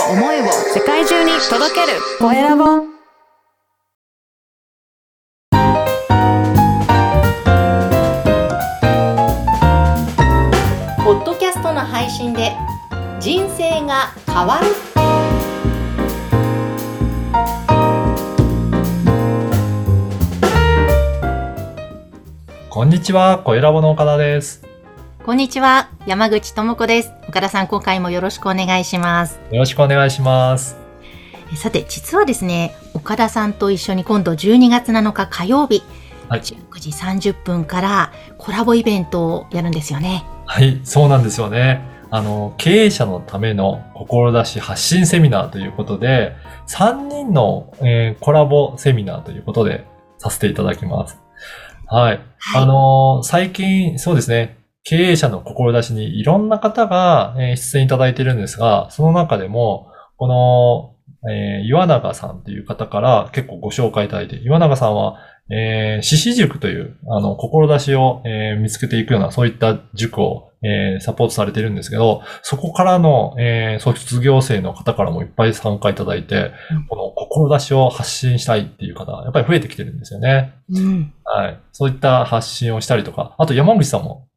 を思いを世界中に届ける。コエラボポッドキャストの配信で人生が変わる。こんにちは、小ラボの岡田です。こんにちは山口智子です岡田さん今回もよろしくお願いしますよろしくお願いします。えさて実はですね岡田さんと一緒に今度12月7日火曜日、はい19時30分からコラボイベントをやるんですよねはい、そうなんですよね。あの、経営者のための志発信セミナーということで、3人の、えーコラボセミナーということでさせていただきます。はい。はいあのー最近、そうですね、経営者の志にいろんな方が、えー出演いただいてるんですが、その中でも、この、えー岩永さんという方から結構ご紹介いただいて、岩永さんは、えー、獅子塾という、あの、志を、えー見つけていくような、そういった塾を、えーサポートされてるんですけど、そこからの、えー卒業生の方からもいっぱい参加いただいて、うんこの志を発信したいっていう方、やっぱり増えてきてるんですよね。うんはい。そういった発信をしたりとか、あと山口さんも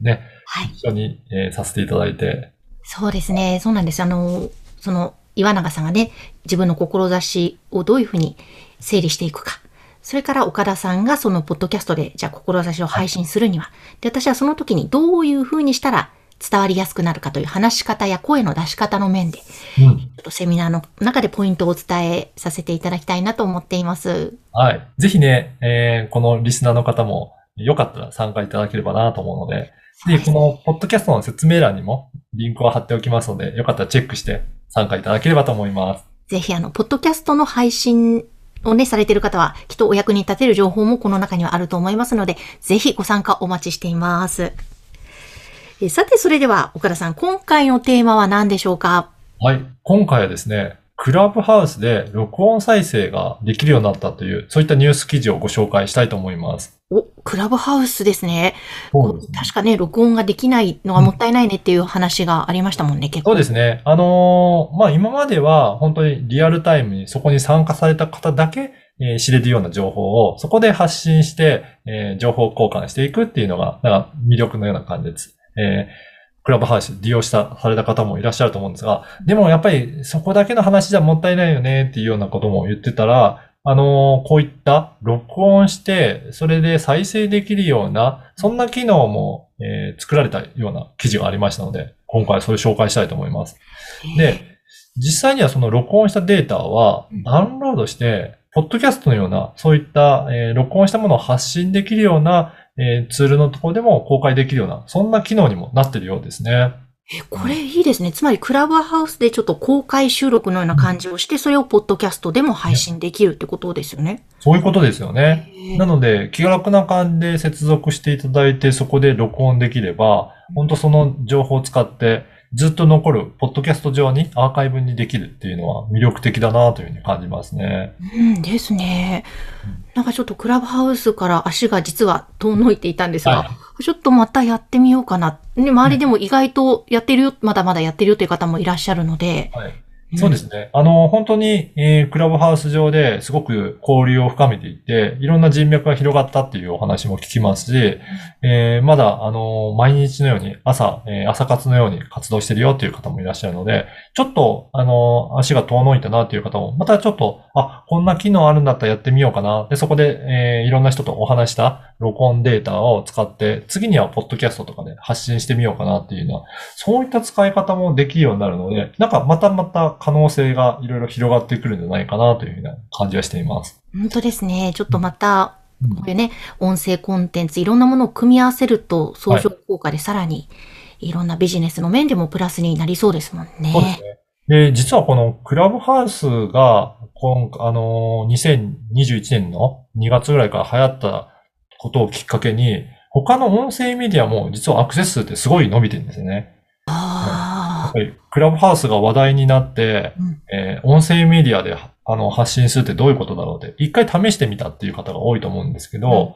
ね、はい一緒に、えーさせていただいて、そうですね。そうなんです。あの、その、岩永さんがね、自分の志をどういうふうに整理していくか。それから岡田さんがそのポッドキャストで、じゃあ志を配信するには。で、私はその時にどういうふうにしたら伝わりやすくなるかという話し方や声の出し方の面で、ちうん。ょっとセミナーの中でポイントをお伝えさせていただきたいなと思っています。はい。ぜひね、えーこのリスナーの方も、よかったら参加いただければなと思うので、で、このポッドキャストの説明欄にもリンクを貼っておきますので、よかったらチェックして参加いただければと思います。ぜひあの、ポッドキャストの配信をね、されている方は、きっとお役に立てる情報もこの中にはあると思いますので、ぜひご参加お待ちしています。えさて、それでは、岡田さん、今回のテーマは何でしょうか？はい。今回はですね、クラブハウスで録音再生ができるようになったという、そういったニュース記事をご紹介したいと思います。お、クラブハウスですね。そうですね。確かね、録音ができないのがもったいないねっていう話がありましたもんね、結構。そうですね。あのーまあ、今までは本当にリアルタイムにそこに参加された方だけ、えー知れるような情報をそこで発信して、えー情報交換していくっていうのが、なんか魅力のような感じです。えークラブハウス利用した、された方もいらっしゃると思うんですが、でもやっぱりそこだけの話じゃもったいないよねっていうようなことも言ってたら、あのーこういった録音して、それで再生できるような、そんな機能も、えー作られたような記事がありましたので、今回それを紹介したいと思います。で、実際にはその録音したデータはうんダウンロードして、ポッドキャストのような、そういった、えー録音したものを発信できるような、えーツールのところでも公開できるような、そんな機能にもなっているようですね。え、これいいですね。つまり、クラブハウスでちょっと公開収録のような感じをして、それをポッドキャストでも配信できるってことですよね。そういうことですよね。なので、気楽な感じで接続していただいて、そこで録音できれば、本当その情報を使って、ずっと残る、ポッドキャスト上にアーカイブにできるっていうのは魅力的だなというふうに感じますね。うんですね。なんかちょっとクラブハウスから足が実は遠のいていたんですが、はちょっとまたやってみようかな。ね、周りでも意外とやってるよ、まだまだやってるよという方もいらっしゃるので。はい。そうですね。あの、本当に、えークラブハウス上ですごく交流を深めていって、いろんな人脈が広がったっていうお話も聞きますし、えーまだ、あの、毎日のように、朝、えー朝活のように活動してるよっていう方もいらっしゃるので、ちょっと、あの、足が遠のいたなっていう方も、またちょっと、あ、こんな機能あるんだったらやってみようかな。で、そこで、えーいろんな人とお話した録音データを使って、次にはポッドキャストとかで発信してみようかなっていうのは、そういった使い方もできるようになるので、なんかまたまた可能性がいろいろ広がってくるんじゃないかなというふうな感じはしています。本当ですね。ちょっとまた、うんこういうね、音声コンテンツ、いろんなものを組み合わせると、相乗効果でさらに、いろんなビジネスの面でもプラスになりそうですもんね。そうですね。で、実はこのクラブハウスが、今あのー、2021年の2月ぐらいから流行ったことをきっかけに、他の音声メディアも実はアクセス数ってすごい伸びてるんですよね。やっああぱ。りクラブハウスが話題になって、うんえー音声メディアであの発信するってどういうことだろうって、一回試してみたっていう方が多いと思うんですけど、うん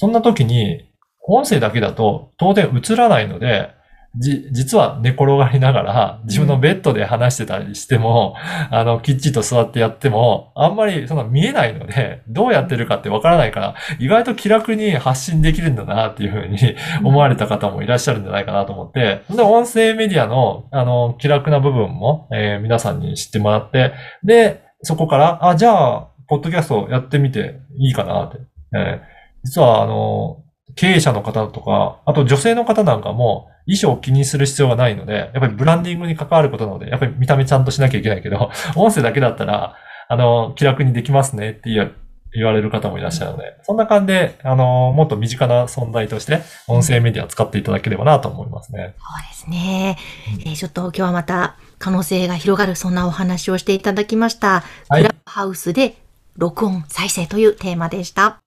そんな時に、音声だけだと当然映らないので、じ、実は寝転がりながら、自分のベッドで話してたりしても、あの、きっちりと座ってやっても、あんまりその見えないので、どうやってるかってわからないから、意外と気楽に発信できるんだなっていうふうに思われた方もいらっしゃるんじゃないかなと思って、で、音声メディアの、あの、気楽な部分も、えー皆さんに知ってもらって、で、そこから、あ、じゃあ、ポッドキャストやってみていいかなって。えー実は、あの、経営者の方とか、あと女性の方なんかも、衣装を気にする必要がないので、やっぱりブランディングに関わることなので、やっぱり見た目ちゃんとしなきゃいけないけど、音声だけだったら、あの、気楽にできますねって言われる方もいらっしゃるので、そんな感じで、あの、もっと身近な存在として、音声メディアを使っていただければなと思いますね。そうですね。えーちょっと今日はまた可能性が広がるそんなお話をしていただきました。はいクラブハウスで録音再生というテーマでした。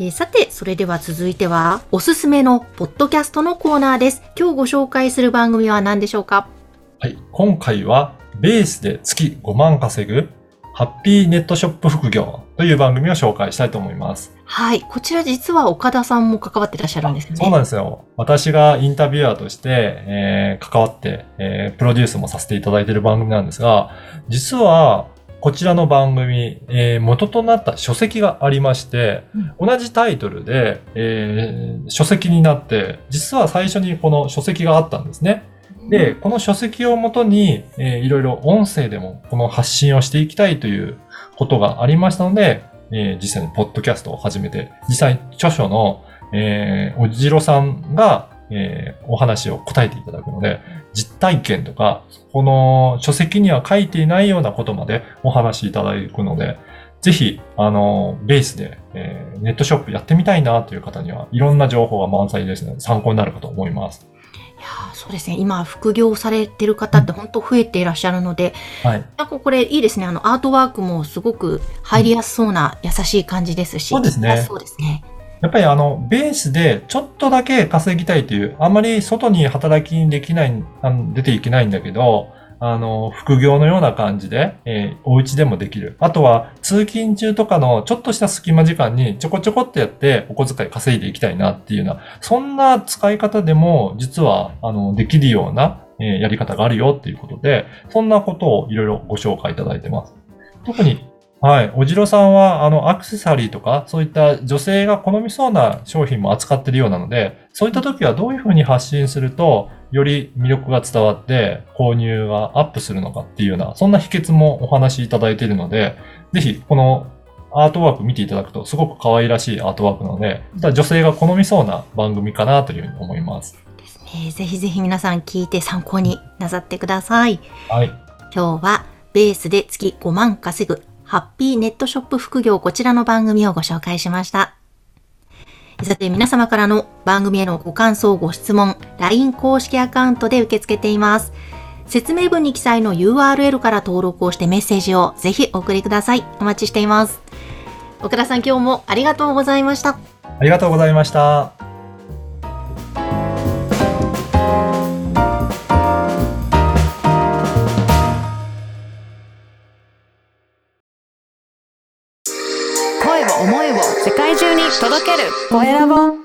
えーさて、それでは続いては、おすすめのポッドキャストのコーナーです。今日ご紹介する番組は何でしょうか？はい。今回は、ベースで月5万稼ぐ、ハッピーネットショップ副業という番組を紹介したいと思います。はい。こちら実は岡田さんも関わってらっしゃるんですよね。そうなんですよ。私がインタビュアーとして、えー関わって、えープロデュースもさせていただいている番組なんですが、実は、こちらの番組、えー元となった書籍がありまして、同じタイトルで、えー書籍になって、実は最初にこの書籍があったんですね。で、この書籍をもとに、えーいろいろ音声でもこの発信をしていきたいということがありましたので、えー実際にポッドキャストを始めて、実際に著書の、えーおじろさんが、えーお話を答えていただくので、実体験とか、この書籍には書いていないようなことまでお話しいただくので、ぜひ、あの、ベースで、えーネットショップやってみたいなという方には、いろんな情報が満載ですので、参考になるかと思います。いやーそうですね。今、副業されてる方って本当増えていらっしゃるので、はい。なんかこれいいですね。あの、アートワークもすごく入りやすそうな優しい感じですし。そうですねあそうですね。やっぱりあの、ベースでちょっとだけ稼ぎたいという、あんまり外に働きにできない、あの出ていけないんだけど、あの、副業のような感じで、えーお家でもできる。あとは、通勤中とかのちょっとした隙間時間にちょこちょこってやって、お小遣い稼いでいきたいなっていうような、そんな使い方でも、実は、あの、できるような、えーやり方があるよっていうことで、そんなことをいろいろご紹介いただいてます。特に、はい。おじろさんは、あの、アクセサリーとか、そういった女性が好みそうな商品も扱ってるようなので、そういった時はどういうふうに発信すると、より魅力が伝わって、購入がアップするのかっていうような、そんな秘訣もお話しいただいているので、ぜひ、このアートワーク見ていただくと、すごく可愛らしいアートワークなので、女性が好みそうな番組かなというふうに思います。ですね。ぜひぜひ皆さん聞いて参考になさってください。はい。今日はベースで月5万稼ぐハッピーネットショップ副業こちらの番組をご紹介しました。さて皆様からの番組へのご感想、ご質問、LINE 公式アカウントで受け付けています。説明文に記載の URL から登録をしてメッセージをぜひお送りください。お待ちしています。岡田さん今日もありがとうございました。ありがとうございました。Dorénavant,